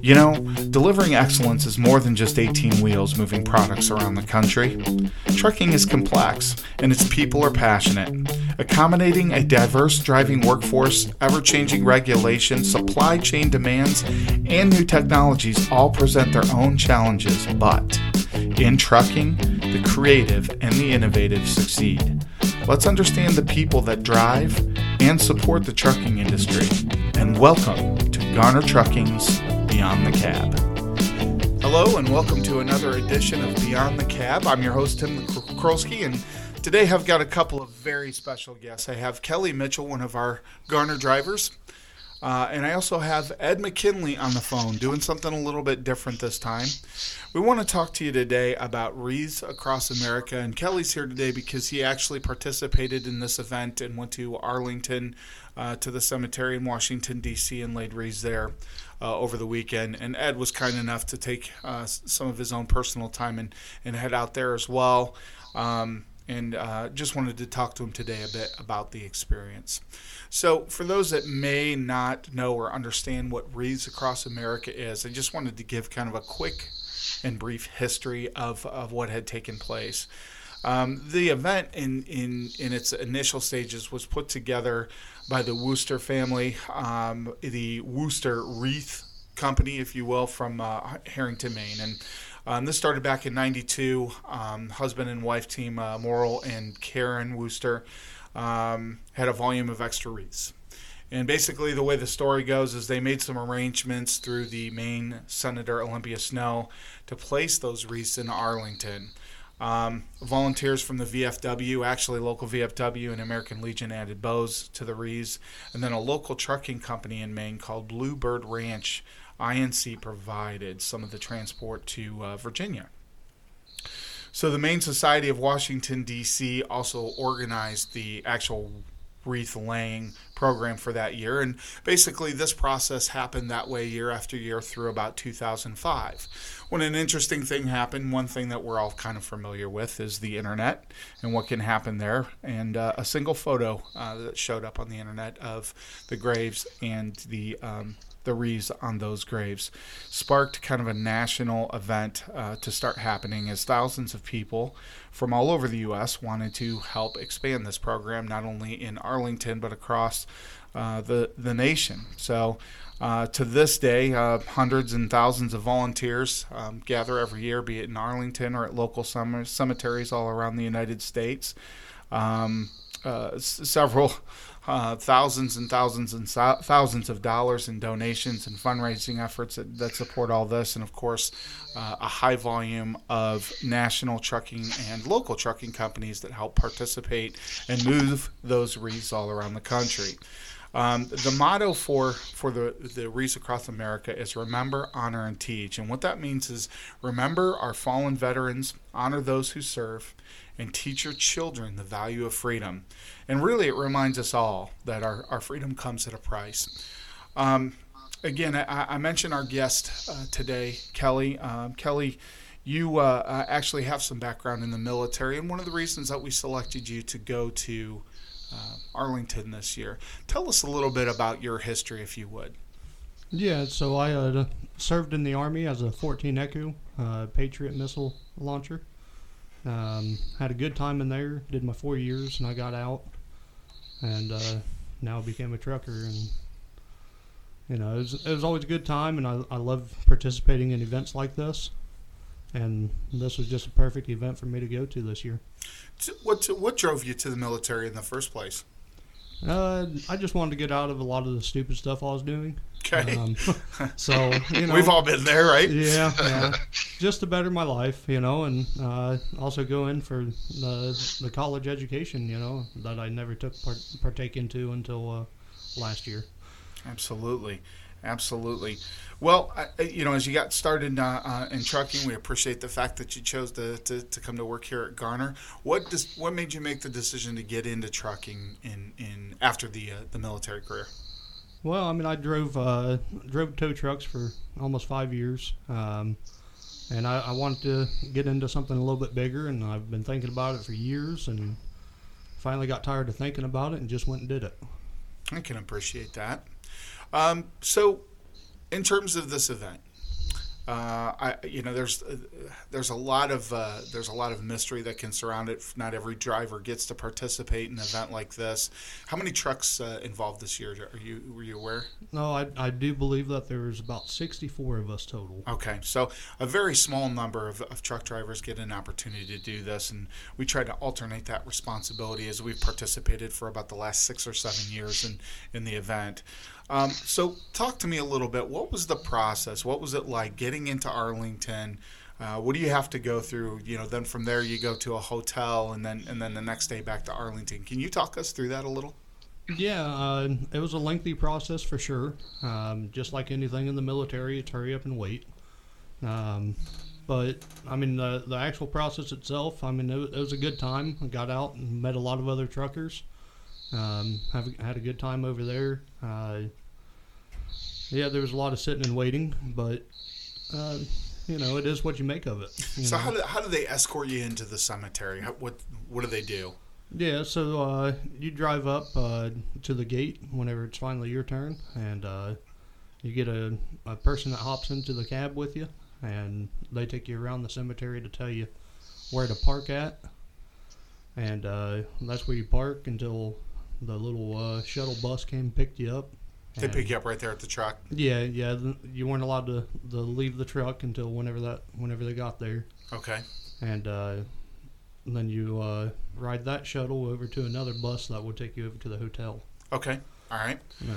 You know, delivering excellence is more than just 18 wheels moving products around the country. Trucking is complex, and its people are passionate. Accommodating a diverse driving workforce, ever changing regulations, supply chain demands, and new technologies all present their own challenges, but in trucking, the creative and the innovative succeed. Let's understand the people that drive and support the trucking industry. And welcome to Garner Trucking's Beyond the Cab. Hello, and welcome to another edition of Beyond the Cab. I'm your host, Tim Krolski, and today I've got a couple of very special guests. I have Kelly Mitchell, one of our Garner drivers. Uh, and I also have Ed McKinley on the phone doing something a little bit different this time. We want to talk to you today about Wreaths Across America. And Kelly's here today because he actually participated in this event and went to Arlington uh, to the cemetery in Washington, D.C., and laid wreaths there uh, over the weekend. And Ed was kind enough to take uh, some of his own personal time and, and head out there as well. Um, and uh, just wanted to talk to him today a bit about the experience. So, for those that may not know or understand what Wreaths Across America is, I just wanted to give kind of a quick and brief history of, of what had taken place. Um, the event in, in, in its initial stages was put together by the Worcester family, um, the Worcester Wreath Company, if you will, from uh, Harrington, Maine. And um, this started back in 92. Um, husband and wife team, uh, Morrill and Karen Worcester, um, had a volume of extra wreaths. And basically, the way the story goes is they made some arrangements through the Maine Senator Olympia Snowe to place those wreaths in Arlington. Um, volunteers from the VFW, actually local VFW and American Legion, added bows to the wreaths, and then a local trucking company in Maine called Bluebird Ranch INC provided some of the transport to uh, Virginia. So the Maine Society of Washington D.C. also organized the actual wreath laying program for that year. And basically, this process happened that way year after year through about 2005. When an interesting thing happened, one thing that we're all kind of familiar with is the internet and what can happen there. And uh, a single photo uh, that showed up on the internet of the graves and the um, the wreaths on those graves sparked kind of a national event uh, to start happening as thousands of people from all over the U.S. wanted to help expand this program, not only in Arlington but across uh, the the nation. So. Uh, to this day, uh, hundreds and thousands of volunteers um, gather every year, be it in Arlington or at local cemeteries all around the United States. Um, uh, s- several uh, thousands and thousands and so- thousands of dollars in donations and fundraising efforts that, that support all this, and of course, uh, a high volume of national trucking and local trucking companies that help participate and move those wreaths all around the country. Um, the motto for for the the Wreaths Across America is remember, honor, and teach. And what that means is remember our fallen veterans, honor those who serve, and teach your children the value of freedom. And really, it reminds us all that our, our freedom comes at a price. Um, again, I, I, mentioned our guest uh, today, Kelly. Um, Kelly, you uh, uh, actually have some background in the military, and one of the reasons that we selected you to go to uh, Arlington this year. Tell us a little bit about your history, if you would. Yeah, so I uh, served in the Army as a 14 Echo uh, Patriot missile launcher. Um, had a good time in there. Did my four years, and I got out, and uh, now became a trucker. And you know, it was, it was always a good time, and I I love participating in events like this. And this was just a perfect event for me to go to this year. What what drove you to the military in the first place? Uh, I just wanted to get out of a lot of the stupid stuff I was doing. Okay. Um, so you know, we've all been there, right? Yeah, yeah. Just to better my life, you know, and uh, also go in for the the college education, you know, that I never took part, partake into until uh, last year. Absolutely, absolutely. Well, I, you know, as you got started uh, uh, in trucking, we appreciate the fact that you chose to, to, to, come to work here at Garner. What does what made you make the decision to get into trucking in, in after the uh, the military career? Well, I mean, I drove uh, drove tow trucks for almost five years, um, and I, I, wanted to get into something a little bit bigger, and I've been thinking about it for years, and finally got tired of thinking about it and just went and did it. I can appreciate that. Um, so, in terms of this event, uh, I you know there's uh, there's a lot of uh, there's a lot of mystery that can surround it. Not every driver gets to participate in an event like this. How many trucks uh, involved this year? Are you were you aware? No, I, I do believe that there's about 64 of us total. Okay, so a very small number of, of truck drivers get an opportunity to do this, and we try to alternate that responsibility as we've participated for about the last six or seven years in in the event. Um, so, talk to me a little bit. What was the process? What was it like getting into Arlington? Uh, what do you have to go through? You know, then from there you go to a hotel, and then and then the next day back to Arlington. Can you talk us through that a little? Yeah, uh, it was a lengthy process for sure. Um, just like anything in the military, it's hurry up and wait. Um, but I mean, the the actual process itself, I mean, it, it was a good time. I got out and met a lot of other truckers. Um, I've had a good time over there. Uh, yeah, there was a lot of sitting and waiting, but uh, you know, it is what you make of it. So know? how do, how do they escort you into the cemetery? How, what what do they do? Yeah, so uh, you drive up uh, to the gate whenever it's finally your turn, and uh, you get a, a person that hops into the cab with you, and they take you around the cemetery to tell you where to park at, and uh, that's where you park until the little uh, shuttle bus came and picked you up. They pick you up right there at the truck. Yeah, yeah. You weren't allowed to, to leave the truck until whenever that whenever they got there, Okay. and uh, then you uh, ride that shuttle over to another bus that would take you over to the hotel. Okay. All right. No.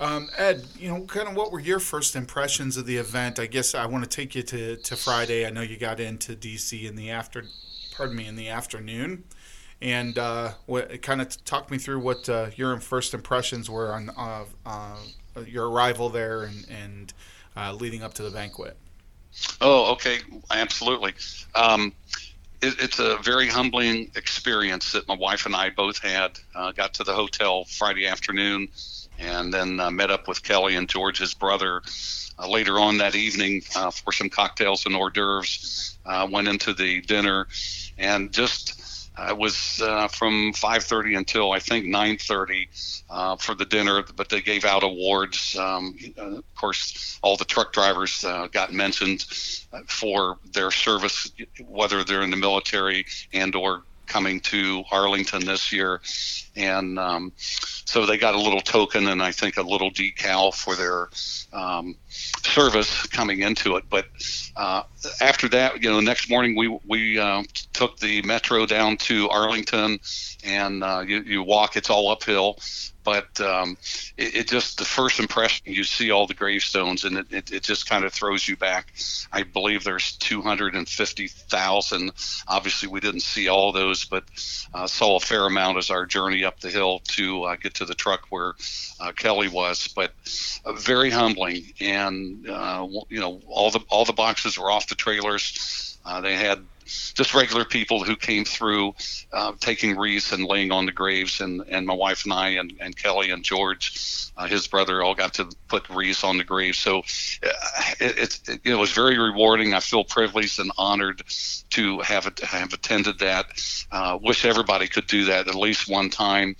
Um, Ed, you know, kind of what were your first impressions of the event? I guess I want to take you to, to Friday. I know you got into DC in the after, pardon me, in the afternoon, and uh, kind of talk me through what uh, your first impressions were on uh, your arrival there and and uh, leading up to the banquet. Oh, okay, absolutely. Um, it, it's a very humbling experience that my wife and I both had. Uh, got to the hotel Friday afternoon, and then uh, met up with Kelly and George, his brother, later on that evening for some cocktails and hors d'oeuvres. Went into the dinner, and just it was uh, from 5:30 until I think 9:30 uh, for the dinner. But they gave out awards. Um, uh, of course, all the truck drivers uh, got mentioned uh, for their service, whether they're in the military and or coming to Arlington this year, and um, so they got a little token and I think a little decal for their um, service coming into it. But uh, after that, you know, next morning we we uh, took the metro down to Arlington, and uh, you, you walk. It's all uphill, but um, it, it just the first impression you see all the gravestones, and it, it, it just kind of throws you back. I believe there's 250,000. Obviously, we didn't see all those, but uh, saw a fair amount as our journey up the hill to uh, get to the truck where uh, Kelly was. But uh, very humbling, and uh, you know, all the all the boxes were off the trailers. Uh, they had just regular people who came through uh, taking wreaths and laying on the graves and, and my wife and I and, and Kelly and George uh, his brother all got to put wreaths on the graves so uh, it, it, it, was very rewarding. I feel privileged and honored to have have attended that. Uh, wish everybody could do that at least one time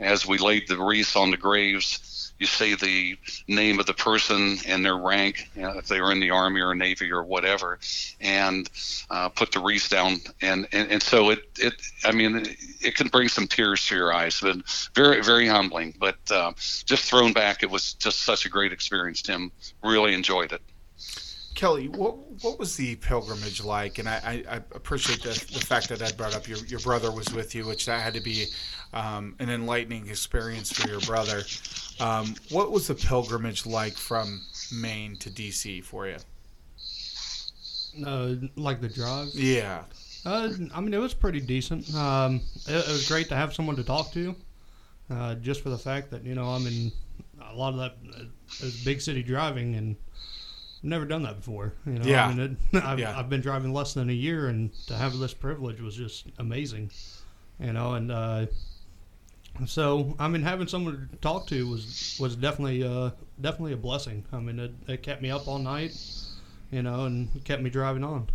as we laid the wreaths on the graves you say the name of the person and their rank, you know, if they were in the Army or Navy or whatever, and uh, put the wreath down. And, and, and so it, it, I mean, it, can bring some tears to your eyes, but very, very humbling. But uh, just thrown back, it was just such a great experience, Tim. Really enjoyed it. Kelly, what what was the pilgrimage like? And I, I, I appreciate the, the fact that I brought up your, your brother was with you, which that had to be um, an enlightening experience for your brother. Um, what was the pilgrimage like from Maine to DC for you? Uh, like the drive. Yeah. Uh, I mean, it was pretty decent. Um, it, it was great to have someone to talk to, uh, just for the fact that you know I'm in a lot of that uh, is big city driving and I've never done that before. You know, Yeah. I mean, it, I've, Yeah. I've been driving less than a year, and to have this privilege was just amazing. You know, and uh, so I mean, having someone to talk to was was definitely uh, definitely a blessing. I mean, it, it kept me up all night, you know, and kept me driving on.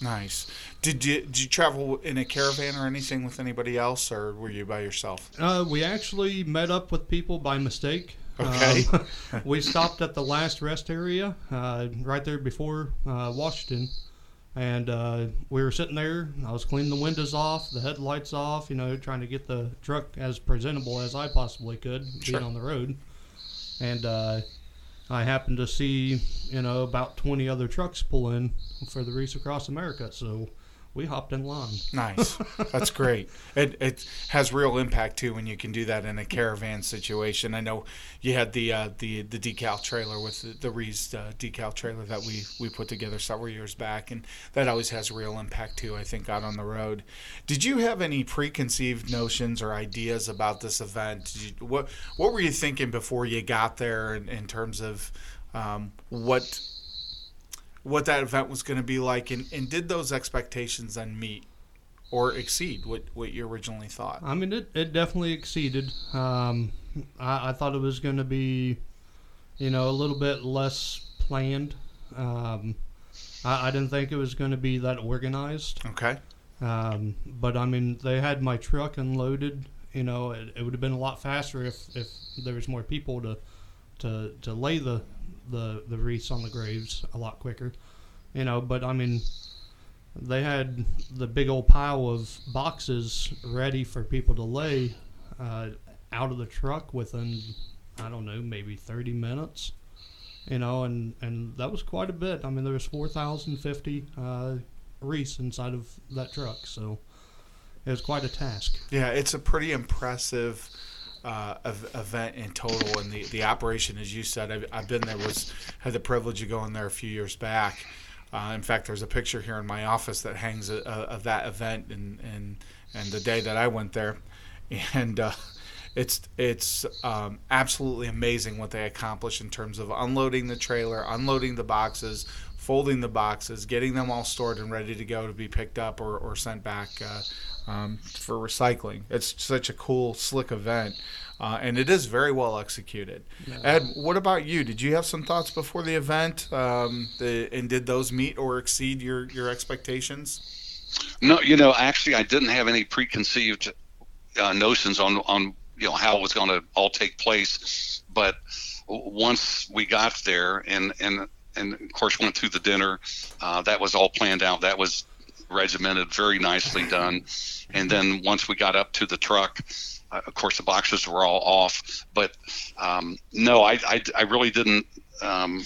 Nice. Did you did you travel in a caravan or anything with anybody else, or were you by yourself? Uh, we actually met up with people by mistake. Okay. Um, we stopped at the last rest area, uh, right there before uh, Washington, and uh, we were sitting there. I was cleaning the windows off, the headlights off, you know, trying to get the truck as presentable as I possibly could, Sure. being on the road. And uh, I happened to see, you know, about 20 other trucks pull in for the Wreaths Across America, so we hopped in line. Nice. That's great. It it has real impact too when you can do that in a caravan situation. I know you had the uh, the the decal trailer with the, the Wreaths uh, decal trailer that we we put together several years back, and that always has real impact too. I think out on the road. Did you have any preconceived notions or ideas about this event? Did you, what what were you thinking before you got there in, in terms of um, what what that event was going to be like, and, and did those expectations then meet or exceed what, what you originally thought? I mean, it, it definitely exceeded. Um, I, I thought it was going to be, you know, a little bit less planned. Um, I, I didn't think it was going to be that organized. Okay. Um, but I mean, they had my truck unloaded. You know, it, it would have been a lot faster if, if there was more people to to to lay the the the wreaths on the graves a lot quicker. You know, but I mean, they had the big old pile of boxes ready for people to lay uh, out of the truck within I don't know maybe thirty minutes. You know, and and that was quite a bit. I mean, there was four thousand fifty uh, wreaths inside of that truck, so it was quite a task. Yeah, it's a pretty impressive uh, event in total, and the, the operation, as you said, I've, I've been there. Was had the privilege of going there a few years back. Uh, in fact, there's a picture here in my office that hangs uh, of that event and and and the day that I went there, and. Uh, it's it's um, absolutely amazing what they accomplish in terms of unloading the trailer, unloading the boxes, folding the boxes, getting them all stored and ready to go to be picked up or, or sent back uh, um, for recycling. It's such a cool, slick event, uh, and it is very well executed. Ed, what about you? Did you have some thoughts before the event, um, the, and did those meet or exceed your your expectations? No, you know, actually, I didn't have any preconceived uh, notions on on you know how it was going to all take place, but once we got there and and and of course went through the dinner, uh, that was all planned out. That was regimented, very nicely done. And then once we got up to the truck, uh, of course the boxes were all off. But um, no, I, I I really didn't. Um,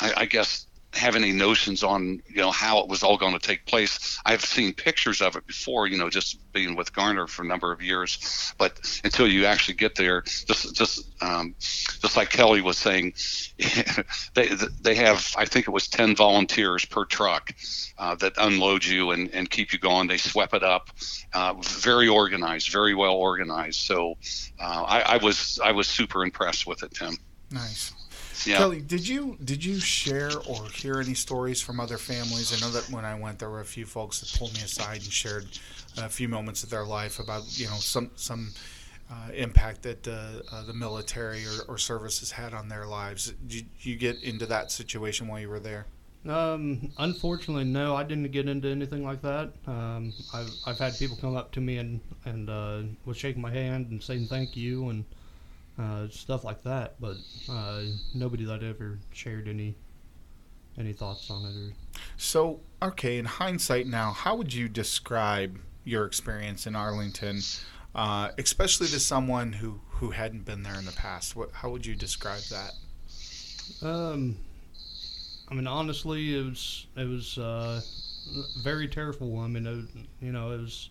I, I guess have any notions on you know how it was all going to take place. I've seen pictures of it before, you know, just being with Garner for a number of years, but until you actually get there, just just um, just like Kelly was saying, they they have I think it was ten volunteers per truck uh, that unload you and, and keep you going. They sweep it up, uh, very organized, very well organized. So uh, I, I was I was super impressed with it, Tim. Nice. Yeah. Kelly, did you did you share or hear any stories from other families? I know that when I went, there were a few folks that pulled me aside and shared a few moments of their life about you know some some uh, impact that uh, uh, the military or, or services had on their lives. Did you get into that situation while you were there? Um, unfortunately, no, I didn't get into anything like that. Um, I've, I've had people come up to me and and uh, was shaking my hand and saying thank you and uh, stuff like that, but uh, nobody that ever shared any any thoughts on it or So, okay, in hindsight now, how would you describe your experience in Arlington, uh, especially to someone who, who hadn't been there in the past? What, how would you describe that? Um, I mean, honestly, it was it was uh, very terrible. I mean, it, you know, it was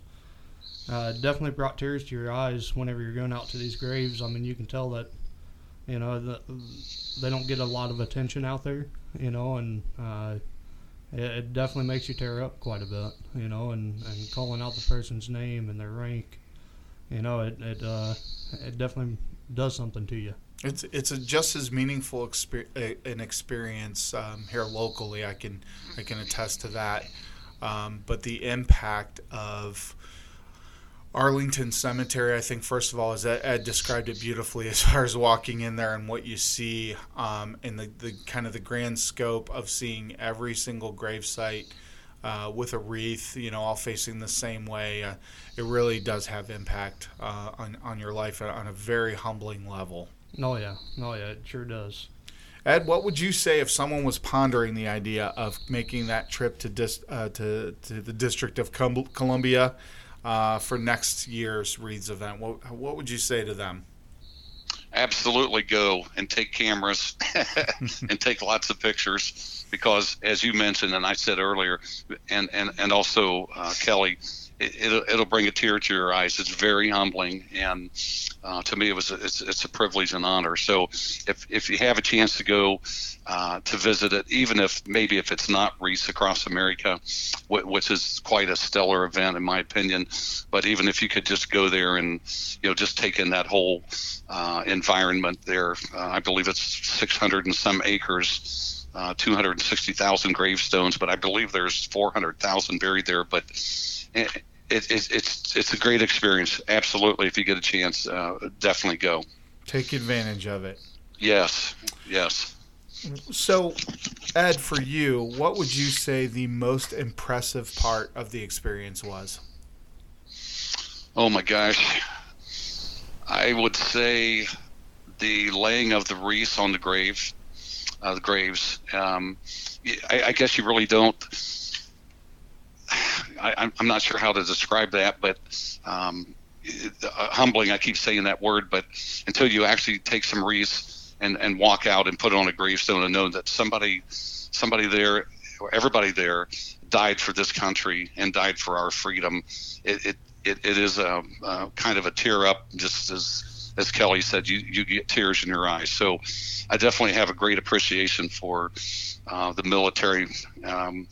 uh, definitely brought tears to your eyes whenever you're going out to these graves. I mean, you can tell that you know that they don't get a lot of attention out there. You know, and uh, it, it definitely makes you tear up quite a bit. You know, and, and calling out the person's name and their rank. You know, it it uh, it definitely does something to you. It's it's just as meaningful exper- an experience um, here locally. I can I can attest to that. Um, but the impact of Arlington Cemetery, I think, first of all, is Ed, Ed described it beautifully as far as walking in there and what you see, um, and the, the kind of the grand scope of seeing every single gravesite uh, with a wreath, you know, all facing the same way, uh, it really does have impact uh, on on your life on a very humbling level. Oh yeah, oh yeah, it sure does. Ed, what would you say if someone was pondering the idea of making that trip to dis, uh, to, to the District of Columbia uh, for next year's Wreaths event? What, what would you say to them? Absolutely go and take cameras and take lots of pictures because, as you mentioned, and I said earlier, and, and, and also uh, Kelly, it, will it'll bring a tear to your eyes. It's very humbling, and uh, to me, it was a, it's, it's a privilege and honor. So, if if you have a chance to go uh, to visit it, even if maybe if it's not Wreaths Across America, which is quite a stellar event in my opinion, but even if you could just go there and you know just take in that whole uh, environment there, uh, I believe it's 600 and some acres. Uh, 260,000 gravestones, but I believe there's 400,000 buried there. But it, it, it's it's a great experience. Absolutely, if you get a chance, uh, definitely go. Take advantage of it. Yes, yes. So, Ed, for you, what would you say the most impressive part of the experience was? Oh my gosh, I would say the laying of the wreaths on the grave, uh, the graves. Um, I, I guess you really don't I, am not sure how to describe that, but um, uh, humbling. I keep saying that word, but until you actually take some wreaths and, and walk out and put it on a gravestone and know that somebody somebody there or everybody there died for this country and died for our freedom, it it, it, it is a, a kind of a tear up, just as as Kelly said, you you get tears in your eyes. So I definitely have a great appreciation for uh, the military um,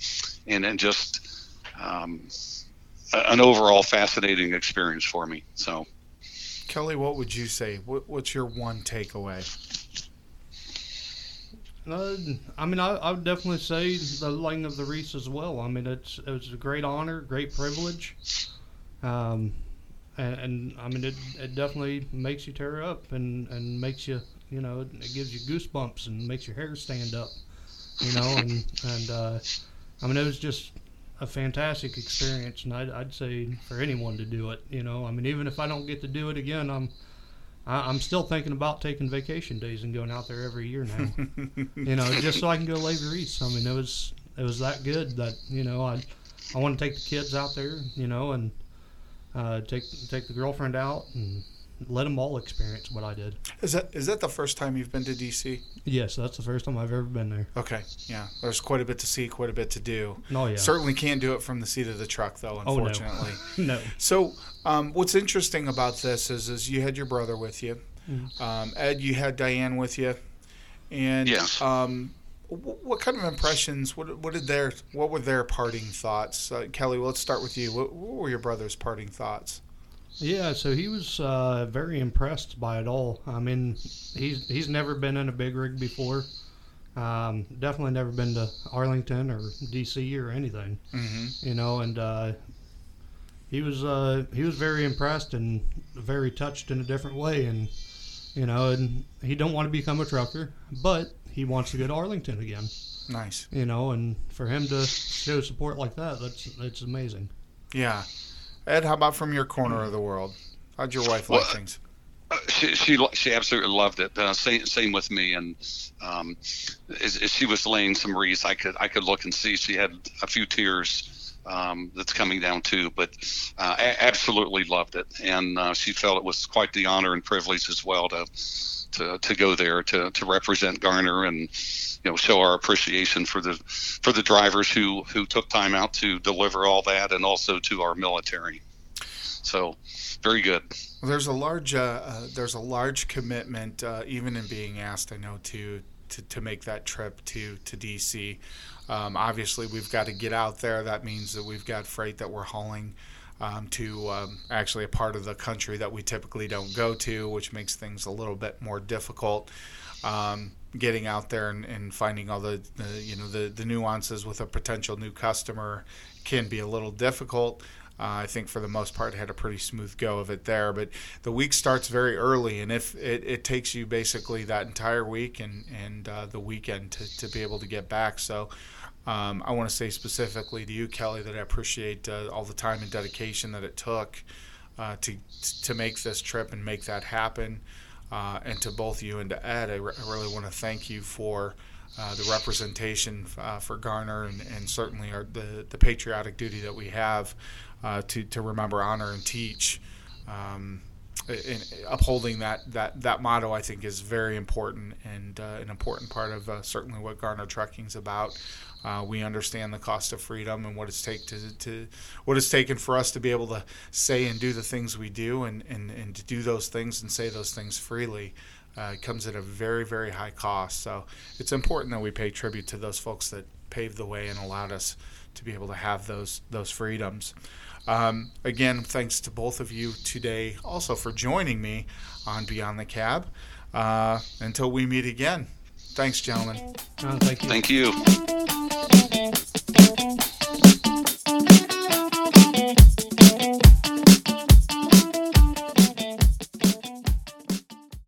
and and just um, an overall fascinating experience for me. So, Kelly, what would you say? What, what's your one takeaway? Uh, I mean, I, I, would definitely say the laying of the wreaths as well. I mean, it's it was a great honor, great privilege, um, and, and, I mean, it, it definitely makes you tear up and, and makes you, you know, it gives you goosebumps and makes your hair stand up, you know, and and uh, I mean, it was just a fantastic experience, and I'd, I'd say for anyone to do it. You know, I mean, even if I don't get to do it again, I'm I, I'm still thinking about taking vacation days and going out there every year now. you know, just so I can go lay East. I mean, it was it was that good that you know I I want to take the kids out there, you know, and uh, take take the girlfriend out and let them all experience what I did. Is that is that the first time you've been to DC? Yes, that's the first time I've ever been there. Okay, yeah. There's quite a bit to see, quite a bit to do. Oh yeah. Certainly can't do it from the seat of the truck, though. Unfortunately. Oh, no. no. So, um, what's interesting about this is, is you had your brother with you, mm-hmm. um, Ed. You had Diane with you, and yes. Um, what kind of impressions? What, what did their what were their parting thoughts? Uh, Kelly, let's start with you. What, what were your brother's parting thoughts? Yeah, so he was uh, very impressed by it all. I mean, he's he's never been in a big rig before. Um, definitely never been to Arlington or DC or anything. Mm-hmm. You know, and uh, he was uh, he was very impressed and very touched in a different way. And you know, and he don't want to become a trucker, but he wants to go to Arlington again. Nice. You know, and for him to show support like that, that's that's amazing. Yeah. Ed, how about from your corner of the world? How'd your wife like things? Uh, she, she she absolutely loved it. Uh, same same with me, and um, as, as, she was laying some wreaths, I could I could look and see she had a few tears um, that's coming down too. But uh, a- absolutely loved it, and uh, she felt it was quite the honor and privilege as well to to, to go there to, to represent Garner and you know show our appreciation for the for the drivers who who took time out to deliver all that and also to our military. So very good. Well, there's a large uh, uh, there's a large commitment uh, even in being asked I know to to, to make that trip to to DC. Um, obviously, we've got to get out there. That means that we've got freight that we're hauling um, to um, actually a part of the country that we typically don't go to, which makes things a little bit more difficult. Um, getting out there and, and finding all the, the, you know the, the nuances with a potential new customer can be a little difficult. Uh, I think for the most part had a pretty smooth go of it there. But the week starts very early, and if it, it takes you basically that entire week and and uh, the weekend to, to be able to get back. So. Um, I want to say specifically to you, Kelly, that I appreciate uh, all the time and dedication that it took uh, to to make this trip and make that happen. Uh, and to both you and to Ed, I, re- I really want to thank you for uh, the representation uh, for Garner and, and certainly our, the, the patriotic duty that we have uh, to, to remember, honor, and teach. Um, upholding that, that, that motto, I think, is very important and uh, an important part of uh, certainly what Garner Trucking is about. Uh, we understand the cost of freedom and what it's take to, to what it's taken for us to be able to say and do the things we do and, and, and to do those things and say those things freely uh, comes at a very, very high cost. So it's important that we pay tribute to those folks that paved the way and allowed us to be able to have those those freedoms. Um, again, thanks to both of you today also for joining me on Beyond the Cab. Uh, until we meet again, thanks, gentlemen. Uh, thank you. Thank you.